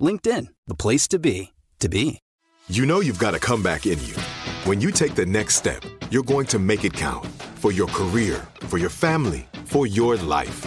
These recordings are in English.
LinkedIn, the place to be, to be. You know you've got a comeback in you. When you take the next step, you're going to make it count for your career, for your family, for your life.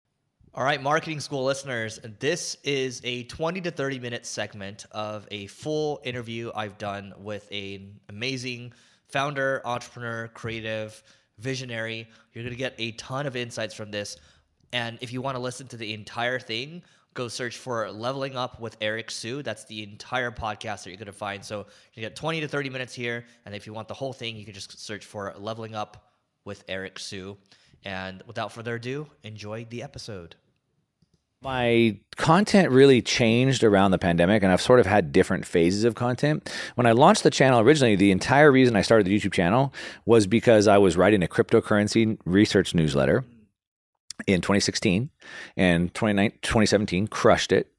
All right, marketing school listeners, this is a 20 to 30 minute segment of a full interview I've done with an amazing founder, entrepreneur, creative, visionary. You're going to get a ton of insights from this. And if you want to listen to the entire thing, go search for Leveling Up with Eric Siu. That's the entire podcast that you're going to find. So you get 20 to 30 minutes here. And if you want the whole thing, you can just search for Leveling Up with Eric Siu. And without further ado, enjoy the episode. My content really changed around the pandemic, and I've sort of had different phases of content. When I launched the channel originally, the entire reason I started the YouTube channel was because I was writing a cryptocurrency research newsletter in 2016, and 2017 crushed it.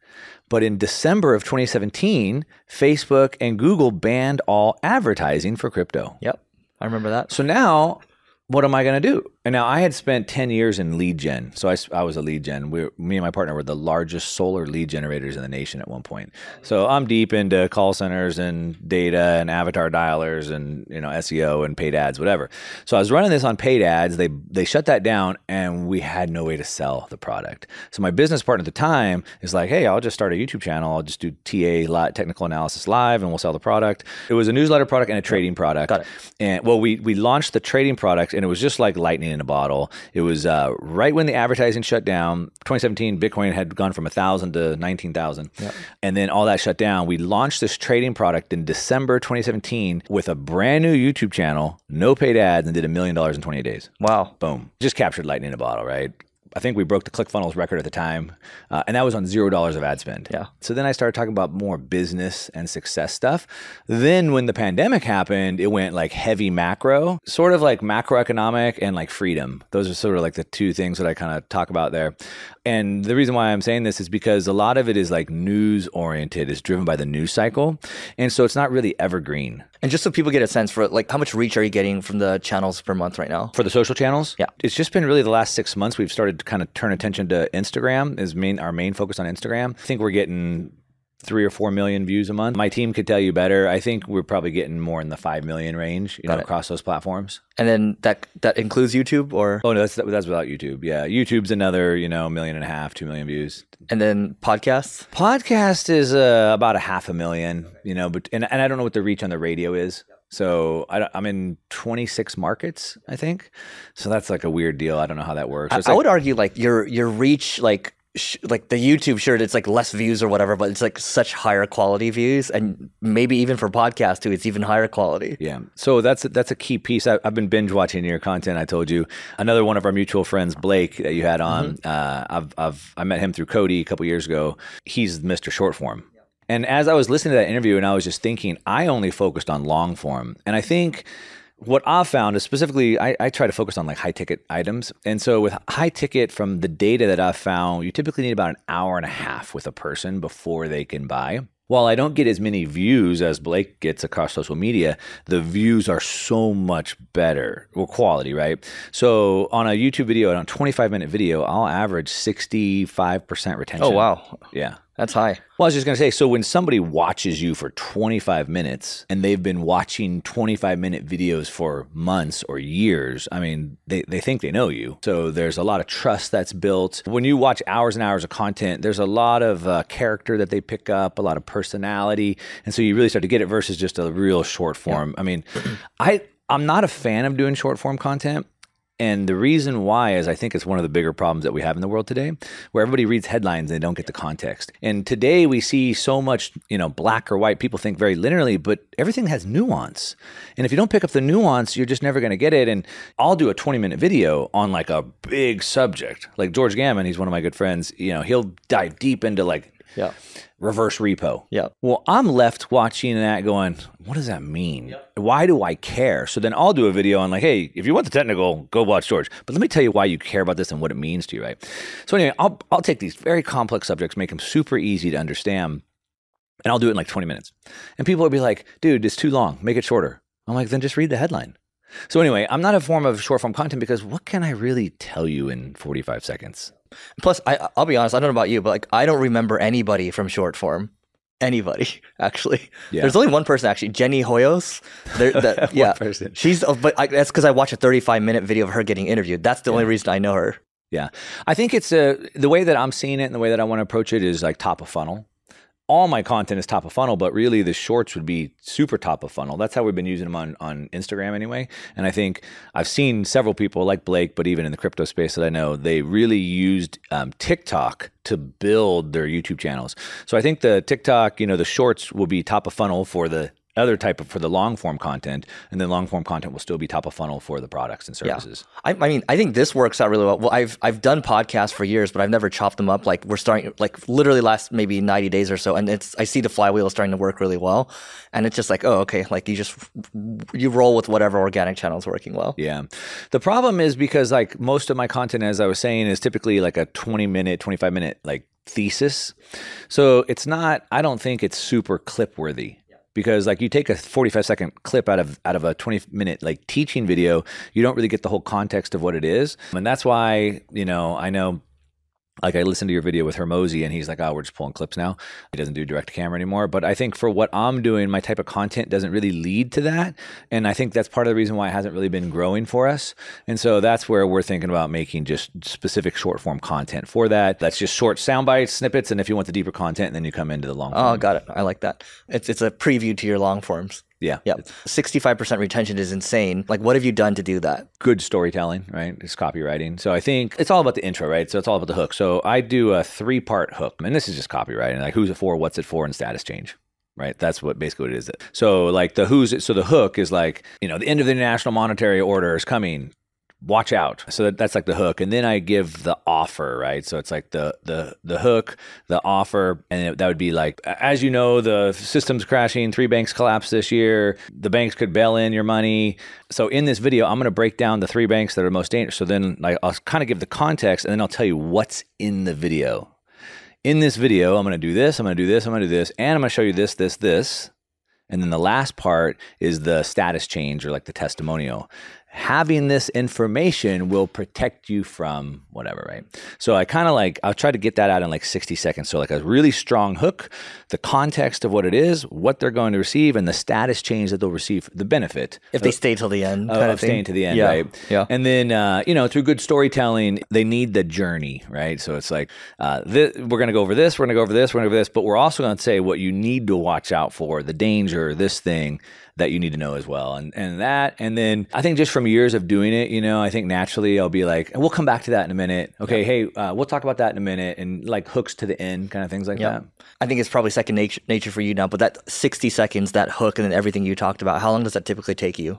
But in December of 2017, Facebook and Google banned all advertising for crypto. Yep. I remember that. So now what am I going to do? And now I had spent 10 years in lead gen. So I, I was a lead gen. We me and my partner were the largest solar lead generators in the nation at one point. So I'm deep into call centers and data and avatar dialers and, you know, SEO and paid ads, whatever. So I was running this on paid ads. They, they shut that down and we had no way to sell the product. So my business partner at the time is like, hey, I'll just start a YouTube channel. I'll just do TA technical analysis live and we'll sell the product. It was a newsletter product and a trading product. Got it. And well, we, we launched the trading product and it was just like lightning in a bottle. It was uh, right when the advertising shut down. 2017, Bitcoin had gone from a thousand to 19,000, yep. and then all that shut down. We launched this trading product in December 2017 with a brand new YouTube channel, no paid ads, and did a million dollars in 28 days. Wow! Boom! Just captured lightning in a bottle, right? I think we broke the ClickFunnels record at the time, uh, and that was on zero dollars of ad spend. Yeah. So then I started talking about more business and success stuff. Then when the pandemic happened, it went like heavy macro, sort of like macroeconomic and like freedom. Those are sort of like the two things that I kind of talk about there. And the reason why I'm saying this is because a lot of it is like news oriented, it's driven by the news cycle. And so it's not really evergreen. And just so people get a sense for like how much reach are you getting from the channels per month right now? For the social channels? Yeah. It's just been really the last six months we've started to kind of turn attention to Instagram is main our main focus on Instagram. I think we're getting three or four million views a month. My team could tell you better. I think we're probably getting more in the five million range, you Got know, it. across those platforms. And then that that includes YouTube, or oh no, that's that's without YouTube. Yeah, YouTube's another you know million and a half, two million views. And then podcasts. Podcast is uh, about a half a million, you know, but and, and I don't know what the reach on the radio is. So I, am in 26 markets, I think. So that's like a weird deal. I don't know how that works. I, like, I, would argue like your your reach like sh- like the YouTube, sure, it's like less views or whatever, but it's like such higher quality views, and maybe even for podcast too, it's even higher quality. Yeah. So that's a, that's a key piece. I, I've been binge watching your content. I told you another one of our mutual friends, Blake, that you had on. Uh, I've I've I met him through Cody a couple years ago. He's Mr. Short Form. And as I was listening to that interview, and I was just thinking, I only focused on long form, and I think what I've found is specifically, I, I try to focus on like high ticket items. And so with high ticket, from the data that I've found, you typically need about an hour and a half with a person before they can buy. While I don't get as many views as Blake gets across social media, the views are so much better Well, quality, right? So on a YouTube video, on a 25 minute video, I'll average 65% retention. Oh wow, Yeah. That's high. Well, I was just going to say so when somebody watches you for 25 minutes and they've been watching 25 minute videos for months or years, I mean, they, they think they know you. So there's a lot of trust that's built. When you watch hours and hours of content, there's a lot of uh, character that they pick up, a lot of personality. And so you really start to get it versus just a real short form. I mean, I, I'm not a fan of doing short form content. And the reason why is I think it's one of the bigger problems that we have in the world today, where everybody reads headlines and they don't get the context. And today we see so much, you know, black or white. People think very linearly, but everything has nuance. And if you don't pick up the nuance, you're just never going to get it. And I'll do a 20 minute video on like a big subject, like George Gammon. He's one of my good friends. You know, he'll dive deep into like Yeah, reverse repo. yeah. Well, I'm left watching that going, what does that mean? Why do I care? So then I'll do a video on like, hey, if you want the technical, go watch George. But let me tell you why you care about this and what it means to you, right? So anyway, I'll I'll take these very complex subjects, make them super easy to understand, and I'll do it in like 20 minutes. And people will be like, dude, it's too long. Make it shorter. I'm like, then just read the headline. So anyway, I'm not a form of short form content because what can I really tell you in 45 seconds? Plus, I I'll be honest, I don't know about you, but like I don't remember anybody from short form. Anybody actually? Yeah. There's only one person actually, Jenny Hoyos. There, that, yeah, person. she's. But I, that's because I watched a 35 minute video of her getting interviewed. That's the only reason I know her. Yeah. I think it's a, the way that I'm seeing it and the way that I want to approach it is like top of funnel. All my content is top of funnel, but really the shorts would be super top of funnel. That's how we've been using them on, on Instagram anyway. And I think I've seen several people like Blake, but even in the crypto space that I know, they really used um, TikTok to build their YouTube channels. So I think the TikTok, you know, the shorts will be top of funnel for the other type of for the long form content, and then long form content will still be top of funnel for the products and services. I, I mean, I think this works out really well. Well, I've I've done podcasts for years, but I've never chopped them up. Like we're starting, like literally last maybe ninety days or so, and it's I see the flywheel is starting to work really well, and it's just like, oh, okay, like you just you roll with whatever organic channel is working well. Yeah. The problem is because like most of my content, as I was saying, is typically like a 20 minute, 25 minute like thesis. So it's not, I don't think it's super clip worthy. Because like you take a 45 second clip out of out of a 20 minute like teaching video, you don't really get the whole context of what it is. And that's why, you know, I know like I listened to your video with Hormozi and he's like, oh, we're just pulling clips now. He doesn't do direct to camera anymore. But I think for what I'm doing, my type of content doesn't really lead to that. And I think that's part of the reason why it hasn't really been growing for us. And so that's where we're thinking about making just specific short form content for that. That's just short sound bites, snippets. And if you want the deeper content, then you come into the long oh, form. Oh, got it. I like that. It's it's a preview to your long forms. Yeah. Five percent retention is insane. Like, what have you done to do that? good storytelling, right? It's copywriting. So I think it's all about the intro, right? So it's all about the hook. So I do a three part hook, and this is just copywriting, like who's it for, what's it for, and status change. Right, that's what basically what it is. So, like the who's it. So the hook is like, you know, the end of the international monetary order is coming watch out. So that, that's like the hook. And then i give the offer right? So it's like the the the hook the offer and it, that would be like as you know the system's crashing three banks collapsed this year the banks could bail in your money. So in this video i'm going to break down the three banks that are most dangerous. So then like i'll kind of give the context and then i'll tell you what's in the video. In this video i'm going to do this i'm going to do this i'm going to do this and i'm going to show you this this this. And then the last part is the status change or like the testimonial. Having this information will protect you from whatever, right? So I kind of like, I'll try to get that out in like 60 seconds. So, like a really strong hook, the context of what it is, what they're going to receive, and the status change that they'll receive, the benefit If they stay till the end, of, kind of of staying to the end, yeah. right? Yeah. And then, uh, you know, through good storytelling, they need the journey, right? So it's like, uh, we're going to go over this, we're going to go over this, we're going to go over this, but we're also going to say what you need to watch out for, the danger, this thing. that you need to know as well. And and that and then I think just from years of doing it, you know, I think naturally I'll be like, we'll come back to that in a minute. Okay, hey, uh, we'll talk about that in a minute, and like hooks to the end, kind of things like that. I think it's probably second nature, nature for you now, but that 60 seconds, that hook, and then everything you talked about, how long does that typically take you?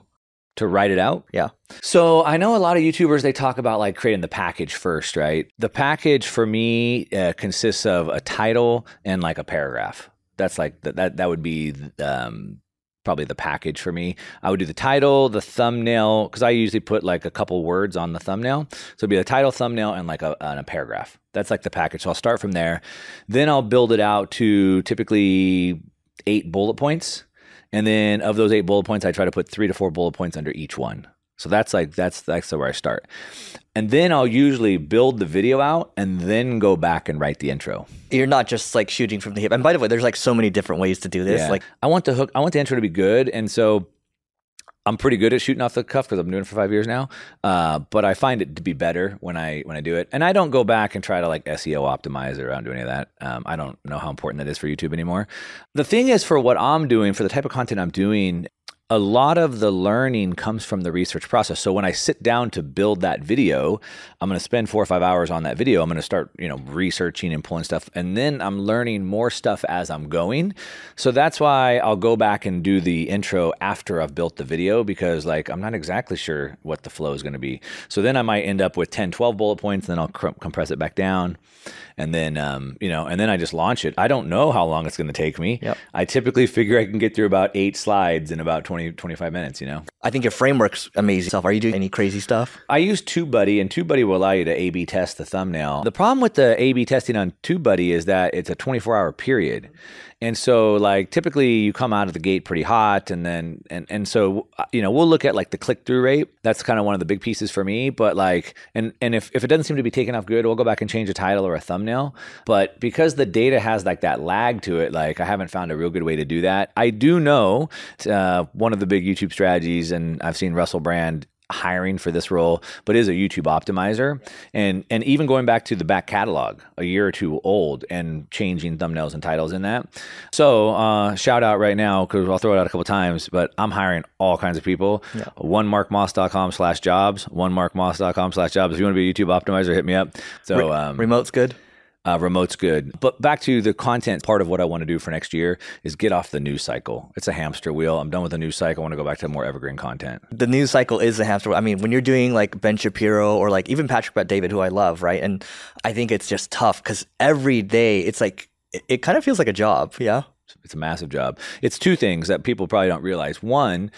To write it out. Yeah. So I know a lot of YouTubers they talk about like creating the package first, right? The package for me uh, consists of a title and like a paragraph. That's like that that that would be um, probably the package for me. I would do the title, the thumbnail, because I usually put like a couple words on the thumbnail. So it'd be the title, thumbnail, and like a, and a paragraph. That's like the package. So I'll start from there. Then I'll build it out to typically eight bullet points. And then of those eight bullet points, I try to put three to four bullet points under each one. So that's like that's that's where I start. And then I'll usually build the video out and then go back and write the intro. You're not just like shooting from the hip. And by the way, there's like so many different ways to do this. Yeah. Like, I want the hook, I want the intro to be good, and so I'm pretty good at shooting off the cuff because I'm doing it for five years now. Uh, but I find it to be better when I when I do it, and I don't go back and try to like SEO optimize it. I don't do any of that. Um, I don't know how important that is for YouTube anymore. The thing is, for what I'm doing, for the type of content I'm doing, a lot of the learning comes from the research process. So when I sit down to build that video, I'm going to spend four or five hours on that video. I'm going to start, you know, researching and pulling stuff, and then I'm learning more stuff as I'm going. So that's why I'll go back and do the intro after I've built the video because, like, I'm not exactly sure what the flow is going to be. So then I might end up with 10, 12 bullet points, and then I'll cr- compress it back down, and then, um, you know, and then I just launch it. I don't know how long it's going to take me. Yep. I typically figure I can get through about eight slides in about 20, 25 minutes, you know? I think your framework's amazing. Stuff. Are you doing any crazy stuff? I use TubeBuddy, and TubeBuddy will allow you to A/B test the thumbnail. The problem with the A/B testing on TubeBuddy is that it's a 24-hour period, and so like typically you come out of the gate pretty hot, and then and and so you know we'll look at like the click-through rate. That's kind of one of the big pieces for me. But like and and if if it doesn't seem to be taking off good, we'll go back and change a title or a thumbnail. But because the data has like that lag to it, like I haven't found a real good way to do that. I do know uh, one of the big YouTube strategies, and I've seen Russell Brand hiring for this role, but is a YouTube optimizer. And and even going back to the back catalog, a year or two old, and changing thumbnails and titles in that. So uh, shout out right now because I'll throw it out a couple times, but I'm hiring all kinds of people. Yeah. Onemarkmoss.com slash jobs. Onemarkmoss.com slash jobs. If you want to be a YouTube optimizer, hit me up. So um, Remote's good. Uh, remote's good. But back to the content part of what I want to do for next year is get off the news cycle. It's a hamster wheel. I'm done with the news cycle. I want to go back to more evergreen content. The news cycle is a hamster wheel. I mean, when you're doing like Ben Shapiro or like even Patrick Bet David, who I love, right? And I think it's just tough because every day it's like, it, it kind of feels like a job. Yeah. It's a massive job. It's two things that people probably don't realize. One,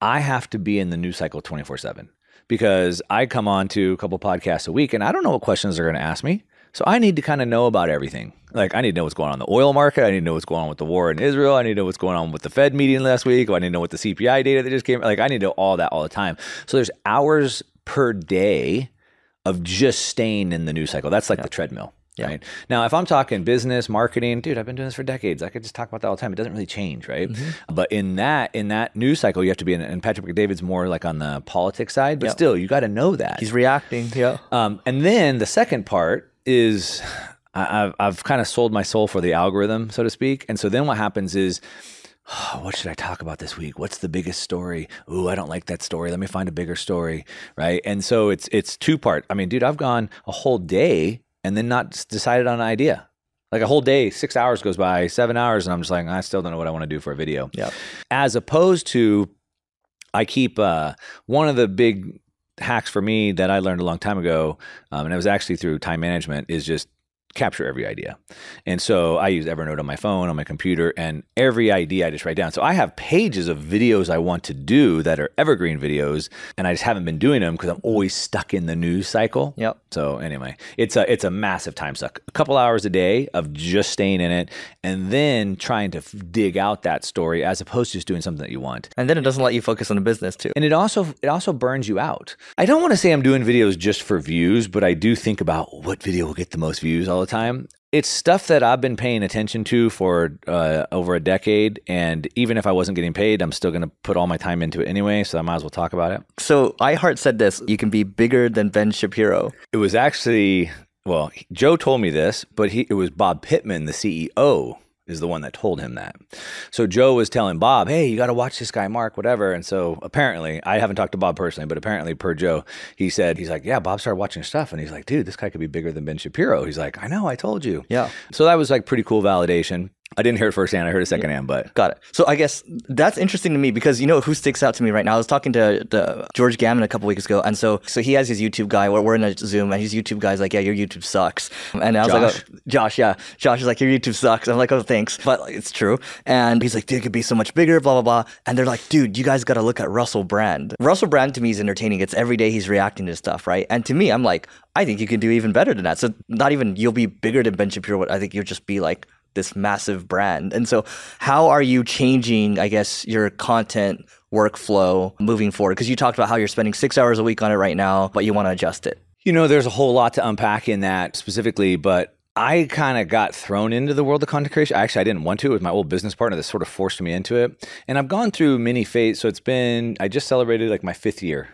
I have to be in the news cycle 24 7 because I come on to a couple podcasts a week and I don't know what questions they're going to ask me. So I need to kind of know about everything. Like I need to know what's going on in the oil market. I need to know what's going on with the war in Israel. I need to know what's going on with the Fed meeting last week. I need to know what the CPI data that just came. Like I need to know all that all the time. So there's hours per day of just staying in the news cycle. That's like yeah. the treadmill. Yeah. Right. Now, if I'm talking business, marketing, dude, I've been doing this for decades. I could just talk about that all the time. It doesn't really change, right? Mm-hmm. But in that in that news cycle, you have to be in. And Patrick David's more like on the politics side, but yep. still, you got to know that he's reacting. Yeah. Um, and then the second part is I've, I've kind of sold my soul for the algorithm, so to speak. And so then what happens is, oh, what should I talk about this week? What's the biggest story? Ooh, I don't like that story. Let me find a bigger story, right? And so it's it's two part. I mean, dude, I've gone a whole day and then not decided on an idea. Like a whole day, six hours goes by, seven hours, and I'm just like, I still don't know what I want to do for a video. Yeah. As opposed to, I keep uh, one of the big hacks for me that I learned a long time ago, um, and it was actually through time management, is just capture every idea. And so I use Evernote on my phone, on my computer, and every idea I just write down. So I have pages of videos I want to do that are evergreen videos, and I just haven't been doing them because I'm always stuck in the news cycle. Yep. So anyway, it's a it's a massive time suck. A couple hours a day of just staying in it, and then trying to f- dig out that story as opposed to just doing something that you want. And then it doesn't let you focus on the business too. And it also it also burns you out. I don't want to say I'm doing videos just for views, but I do think about what video will get the most views all the time. It's stuff that I've been paying attention to for uh, over a decade, and even if I wasn't getting paid, I'm still going to put all my time into it anyway. So I might as well talk about it. So iHeart said this: you can be bigger than Ben Shapiro. It was actually well, Joe told me this, but he it was Bob Pittman, the CEO, is the one that told him that. So Joe was telling Bob, "Hey, you got to watch this guy, Mark, whatever." And so apparently, I haven't talked to Bob personally, but apparently, per Joe, he said he's like, "Yeah, Bob started watching stuff, and he's like, dude, this guy could be bigger than Ben Shapiro." He's like, "I know, I told you." Yeah. So that was like pretty cool validation. I didn't hear it firsthand. I heard it secondhand, but Got it. So I guess that's interesting to me because you know who sticks out to me right now. I was talking to, to George Gammon a couple weeks ago, and so so he has his YouTube guy. We're, we're in a Zoom, and his YouTube guy's like, "Yeah, your YouTube sucks." And I was like, Josh? oh, "Josh, yeah." Josh is like, "Your YouTube sucks." I'm like, "Oh, thanks," but like, it's true. And he's like, "Dude, it could be so much bigger." Blah blah blah. And they're like, "Dude, you guys got to look at Russell Brand. Russell Brand to me is entertaining. It's every day he's reacting to stuff, right? And to me, I'm like, I think you can do even better than that. So not even you'll be bigger than Ben Shapiro. I think you'll just be like this massive brand. And so, how are you changing, I guess, your content workflow moving forward? Because you talked about how you're spending six hours a week on it right now, but you want to adjust it. You know, there's a whole lot to unpack in that specifically, but I kind of got thrown into the world of content creation. Actually, I didn't want to. It was my old business partner that sort of forced me into it. And I've gone through many phases. So it's been, I just celebrated like my fifth year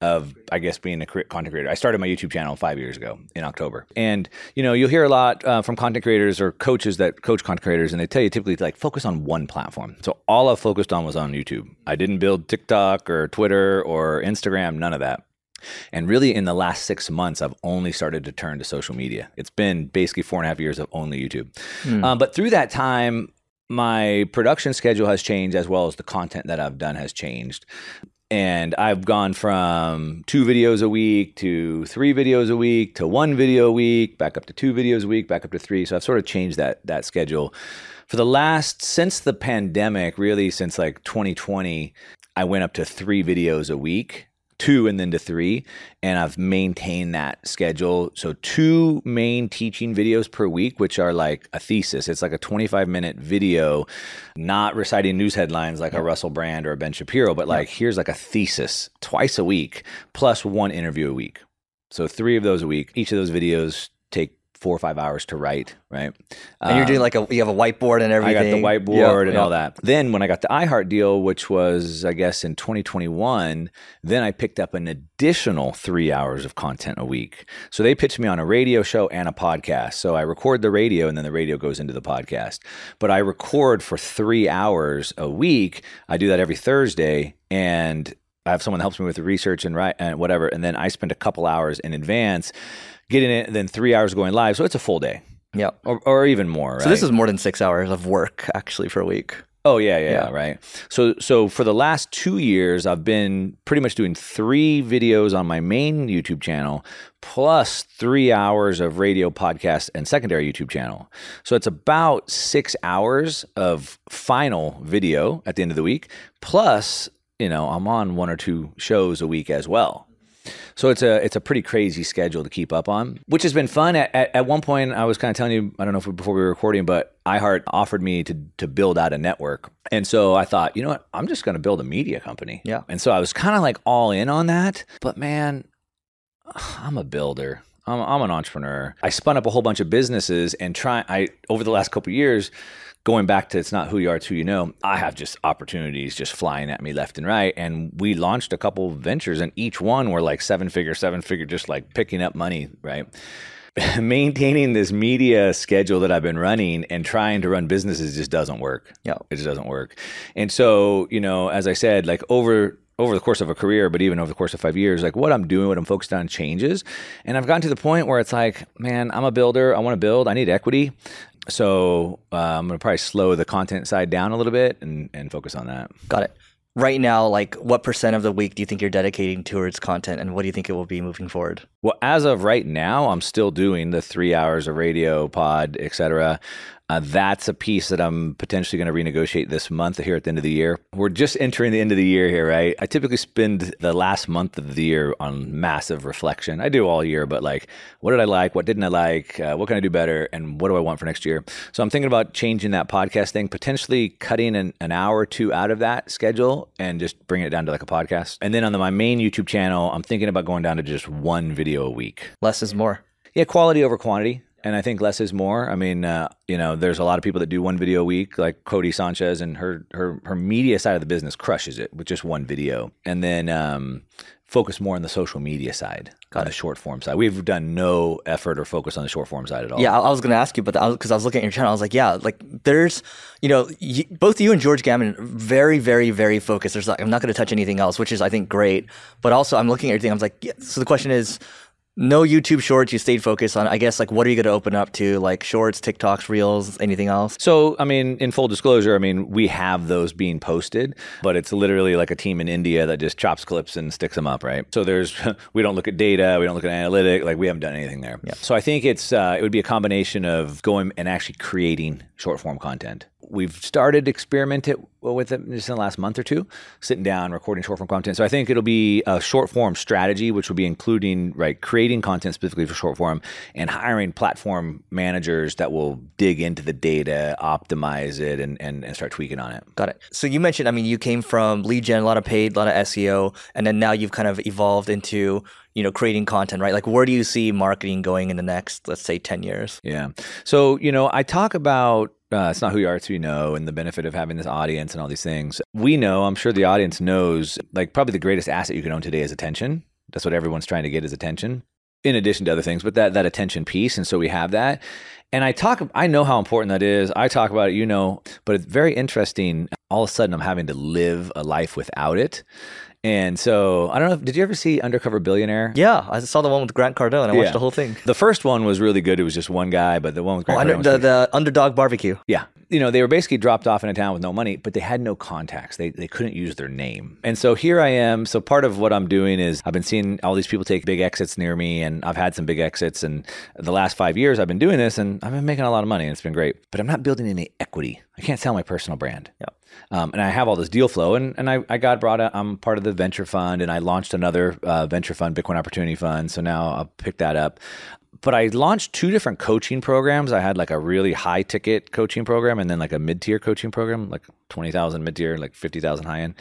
of, I guess, being a content creator. I started my YouTube channel five years ago in October. And, you know, you'll hear a lot uh, from content creators or coaches that coach content creators, and they tell you typically to like focus on one platform. So all I focused on was on YouTube. I didn't build TikTok or Twitter or Instagram, none of that. And really, in the last six months, I've only started to turn to social media. It's been basically four and a half years of only YouTube. Um, but through that time, my production schedule has changed as well as the content that I've done has changed. And I've gone from two videos a week to three videos a week to one video a week, back up to two videos a week, back up to three. So I've sort of changed that that schedule. For the last since the pandemic, really since like 2020, I went up to three videos a week two and then to three. And I've maintained that schedule. So, two main teaching videos per week, which are like a thesis. It's like a 25 minute video, not reciting news headlines like a Russell Brand or a Ben Shapiro, but like here's like a thesis twice a week, plus one interview a week. So, three of those a week. Each of those videos four or five hours to write, right? And you're doing um, like a, you have a whiteboard and everything. I got the whiteboard and yeah. all that. Then when I got the iHeart deal, which was I guess in 2021, then I picked up an additional three hours of content a week. So they pitched me on a radio show and a podcast. So I record the radio and then the radio goes into the podcast. But I record for three hours a week. I do that every Thursday and I have someone that helps me with the research and write and whatever. And then I spend a couple hours in advance getting it, and then three hours going live. So it's a full day. Yeah. Or, or even more. So this is more than six hours of work actually for a week. Oh yeah, yeah, Yeah. yeah, right. So so for the last 2 years I've been pretty much doing 3 videos on my main YouTube channel plus 3 hours of radio podcast and secondary YouTube channel. So it's about 6 hours of final video at the end of the week plus, you know, I'm on one or two shows a week as well. So it's a it's a pretty crazy schedule to keep up on, which has been fun. At, at, at one point, I was kind of telling you, I don't know if we, before we were recording, but iHeart offered me to to build out a network, and so I thought, you know what, I'm just going to build a media company. Yeah. and so I was kind of like all in on that. But man, I'm a builder. I'm, I'm an entrepreneur. I spun up a whole bunch of businesses and try. I over the last couple of years, going back to it's not who you are, it's who you know. I have just opportunities just flying at me left and right, and we launched a couple ventures, and each one were like seven figure, seven figure, just like picking up money, right? Maintaining this media schedule that I've been running and trying to run businesses just doesn't work. Yeah. It just doesn't work. And so, you know, as I said, like over over the course of a career, but even over the course of five years, like what I'm doing, what I'm focused on changes. And I've gotten to the point where it's like, man, I'm a builder. I want to build. I need equity. So uh, I'm going to probably slow the content side down a little bit and, and focus on that. Got it. Right now, like what percent of the week do you think you're dedicating towards content and what do you think it will be moving forward? Well, as of right now, I'm still doing the three hours of radio, pod, etc. Uh, that's a piece that I'm potentially going to renegotiate this month here at the end of the year. We're just entering the end of the year here, right? I typically spend the last month of the year on massive reflection. I do all year, but like, what did I like? What didn't I like? Uh, what can I do better? And what do I want for next year? So I'm thinking about changing that podcast thing, potentially cutting an, an hour or two out of that schedule and just bringing it down to like a podcast. And then on the, my main YouTube channel, I'm thinking about going down to just one video a week. Less is more. Yeah, quality over quantity. And I think less is more. I mean, uh, you know, there's a lot of people that do one video a week, like Codie Sanchez, and her her her media side of the business crushes it with just one video. And then um, focus more on the social media side, on the short form side. We've done no effort or focus on the short form side at all. Yeah, I, I was going to ask you, but because I, was looking at your channel, I was like, yeah, like there's, you know, y both you and George Gammon very, very, very focused. There's like, I'm not going to touch anything else, which is I think great. But also, I'm looking at everything. I was like, yeah. So the question is, no YouTube shorts. You stayed focused on. I guess like what are you going to open up to? Like shorts, TikToks, Reels, anything else? So I mean, in full disclosure, I mean we have those being posted, but it's literally like a team in India that just chops clips and sticks them up, right? So there's we don't look at data, we don't look at analytic, like we haven't done anything there. Yeah. So I think it's uh, it would be a combination of going and actually creating short form content we've started experimenting with it just in the last month or two, sitting down, recording short form content. So I think it'll be a short form strategy, which will be including right creating content specifically for short form and hiring platform managers that will dig into the data, optimize it, and and, and start tweaking on it. Got it. So you mentioned, I mean, you came from lead gen, a lot of paid, a lot of SEO, and then now you've kind of evolved into you know creating content right like where do you see marketing going in the next let's say 10 years yeah so you know i talk about uh, it's not who you are, it's who you know, and the benefit of having this audience and all these things. We know, I'm sure the audience knows, like probably the greatest asset you can own today is attention. That's what everyone's trying to get is attention, in addition to other things, but that that attention piece. And so we have that. And I talk, I know how important that is. I talk about it, you know, but it's very interesting. All of a sudden, I'm having to live a life without it. And so I don't know. Did you ever see Undercover Billionaire? Yeah, I saw the one with Grant Cardone. I watched the whole thing. The first one was really good. It was just one guy, but the one with oh, Grant oh, under, Cardone, the, the underdog barbecue. Yeah, you know, they were basically dropped off in a town with no money, but they had no contacts. They they couldn't use their name. And so here I am. So part of what I'm doing is I've been seeing all these people take big exits near me, and I've had some big exits. And the last five years I've been doing this, and I've been making a lot of money, and it's been great. But I'm not building any equity. I can't sell my personal brand. Yeah. Um, and I have all this deal flow, and, and I, I got brought out. I'm part of the venture fund, and I launched another uh, venture fund, Bitcoin Opportunity Fund. So now I'll pick that up. But I launched two different coaching programs. I had like a really high ticket coaching program, and then like a mid tier coaching program, like twenty thousand mid tier, like fifty thousand high end.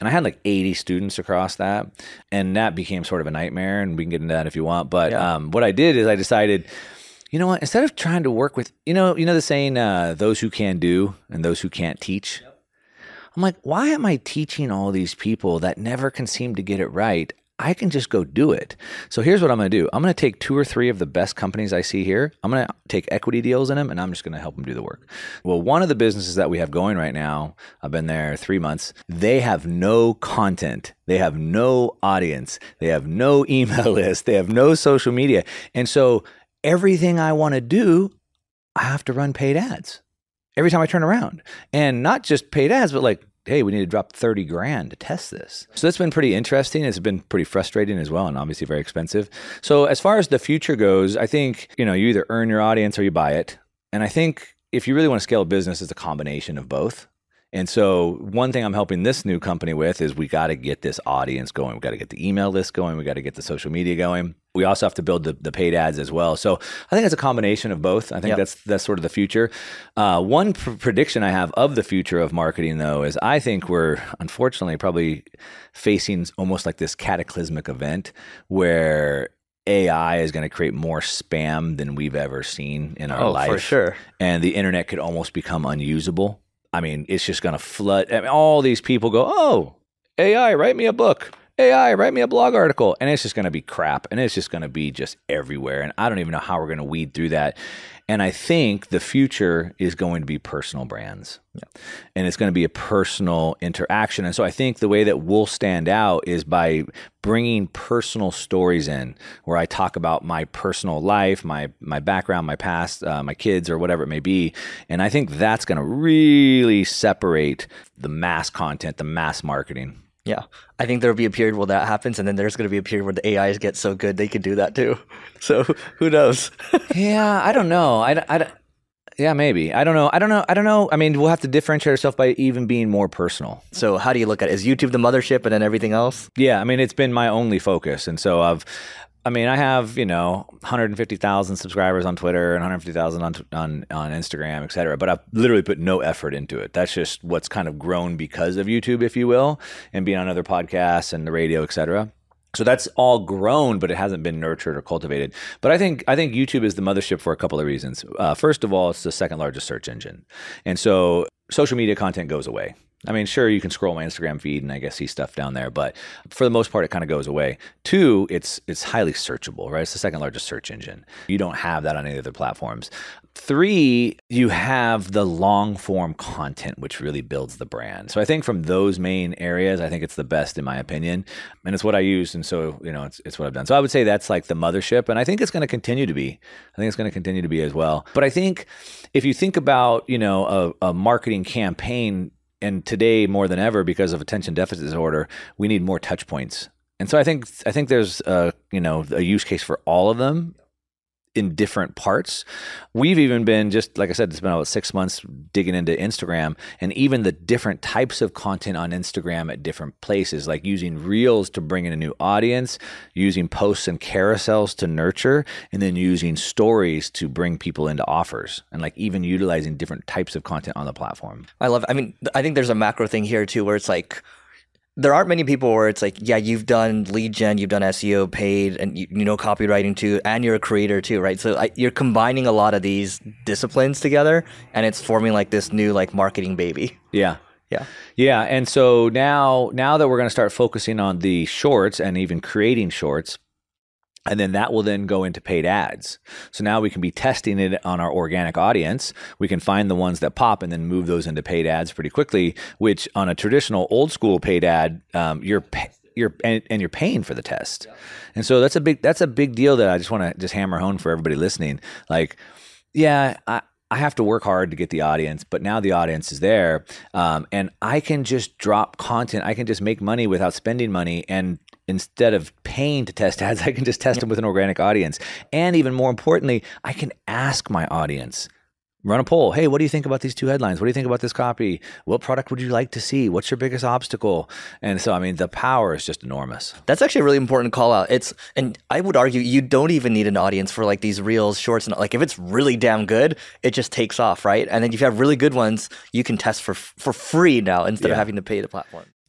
And I had like eighty students across that, and that became sort of a nightmare. And we can get into that if you want. But yeah. um, what I did is I decided you know what? Instead of trying to work with, you know, you know the saying, uh, "Those who can do and those who can't teach." Yep. I'm like, why am I teaching all these people that never can seem to get it right? I can just go do it. So here's what I'm going to do. I'm going to take two or three of the best companies I see here. I'm going to take equity deals in them and I'm just going to help them do the work. Well, one of the businesses that we have going right now, I've been there three months, they have no content. They have no audience. They have no email list. They have no social media. And so everything I want to do, I have to run paid ads every time I turn around. And not just paid ads, but like, hey, we need to drop 30 grand to test this. So that's been pretty interesting. It's been pretty frustrating as well and obviously very expensive. So as far as the future goes, I think, you know, you either earn your audience or you buy it. And I think if you really want to scale a business, it's a combination of both. And so, one thing I'm helping this new company with is we got to get this audience going. We got to get the email list going. We got to get the social media going. We also have to build the, the paid ads as well. So, I think it's a combination of both. I think yep. that's that's sort of the future. Uh, one pr- prediction I have of the future of marketing, though, is I think we're unfortunately probably facing almost like this cataclysmic event where AI is going to create more spam than we've ever seen in our oh, life. For sure. And the internet could almost become unusable. I mean, it's just going to flood. I mean, all these people go, oh, AI, write me a book. AI, write me a blog article. And it's just going to be crap. And it's just going to be just everywhere. And I don't even know how we're going to weed through that. And I think the future is going to be personal brands. Yeah. And it's going to be a personal interaction. And so I think the way that we'll stand out is by bringing personal stories in where I talk about my personal life, my my background, my past, uh, my kids or whatever it may be. And I think that's going to really separate the mass content, the mass marketing. Yeah. I think there'll be a period where that happens, and then there's going to be a period where the AIs get so good they can do that too. So who knows? yeah, I don't know. I, I, yeah, maybe. I don't know. I don't know. I don't know. I mean, we'll have to differentiate ourselves by even being more personal. So, how do you look at it? Is YouTube the mothership and then everything else? Yeah, I mean, it's been my only focus, and so I've I mean, I have you know 150,000 subscribers on Twitter and 150,000 on on on Instagram, et cetera. But I've literally put no effort into it. That's just what's kind of grown because of YouTube, if you will, and being on other podcasts and the radio, et cetera. So that's all grown, but it hasn't been nurtured or cultivated. But I think I think YouTube is the mothership for a couple of reasons. Uh, first of all, it's the second largest search engine, and so social media content goes away. I mean, sure, you can scroll my Instagram feed and I guess see stuff down there, but for the most part, it kind of goes away. Two, it's it's highly searchable, right? It's the second largest search engine. You don't have that on any other platforms. Three, you have the long form content, which really builds the brand. So I think from those main areas, I think it's the best in my opinion, and it's what I use, and so you know, it's it's what I've done. So I would say that's like the mothership, and I think it's going to continue to be. I think it's going to continue to be as well. But I think if you think about you know a, a marketing campaign and today more than ever because of attention deficit disorder we need more touch points. And so i think i think there's a you know a use case for all of them in different parts. We've even been just like I said, it's been about six months digging into Instagram and even the different types of content on Instagram at different places, like using reels to bring in a new audience, using posts and carousels to nurture, and then using stories to bring people into offers, and like even utilizing different types of content on the platform. I love. I mean, I think there's a macro thing here too, where it's like there aren't many people where it's like, yeah, you've done lead gen, you've done SEO, paid, and you, you know copywriting too, and you're a creator too, right? So I, you're combining a lot of these disciplines together, and it's forming like this new like marketing baby. Yeah. Yeah. Yeah, and so now now that we're going to start focusing on the shorts and even creating shorts, and then that will then go into paid ads. So now we can be testing it on our organic audience. We can find the ones that pop and then move those into paid ads pretty quickly. Which on a traditional old school paid ad, um, you're you're and, and, you're paying for the test. And so that's a big that's a big deal that I just want to just hammer home for everybody listening. Like, yeah, I, I have to work hard to get the audience, but now the audience is there, um, and I can just drop content. I can just make money without spending money, and instead of paying to test ads, I can just test them with an organic audience. And even more importantly, I can ask my audience, run a poll. Hey, what do you think about these two headlines? What do you think about this copy? What product would you like to see? What's your biggest obstacle? And so, I mean, the power is just enormous. That's actually a really important call out. It's, and I would argue you don't even need an audience for like these reels, shorts, and like if it's really damn good, it just takes off, right? And then if you have really good ones, you can test for for free now instead yeah. of having to pay the platform.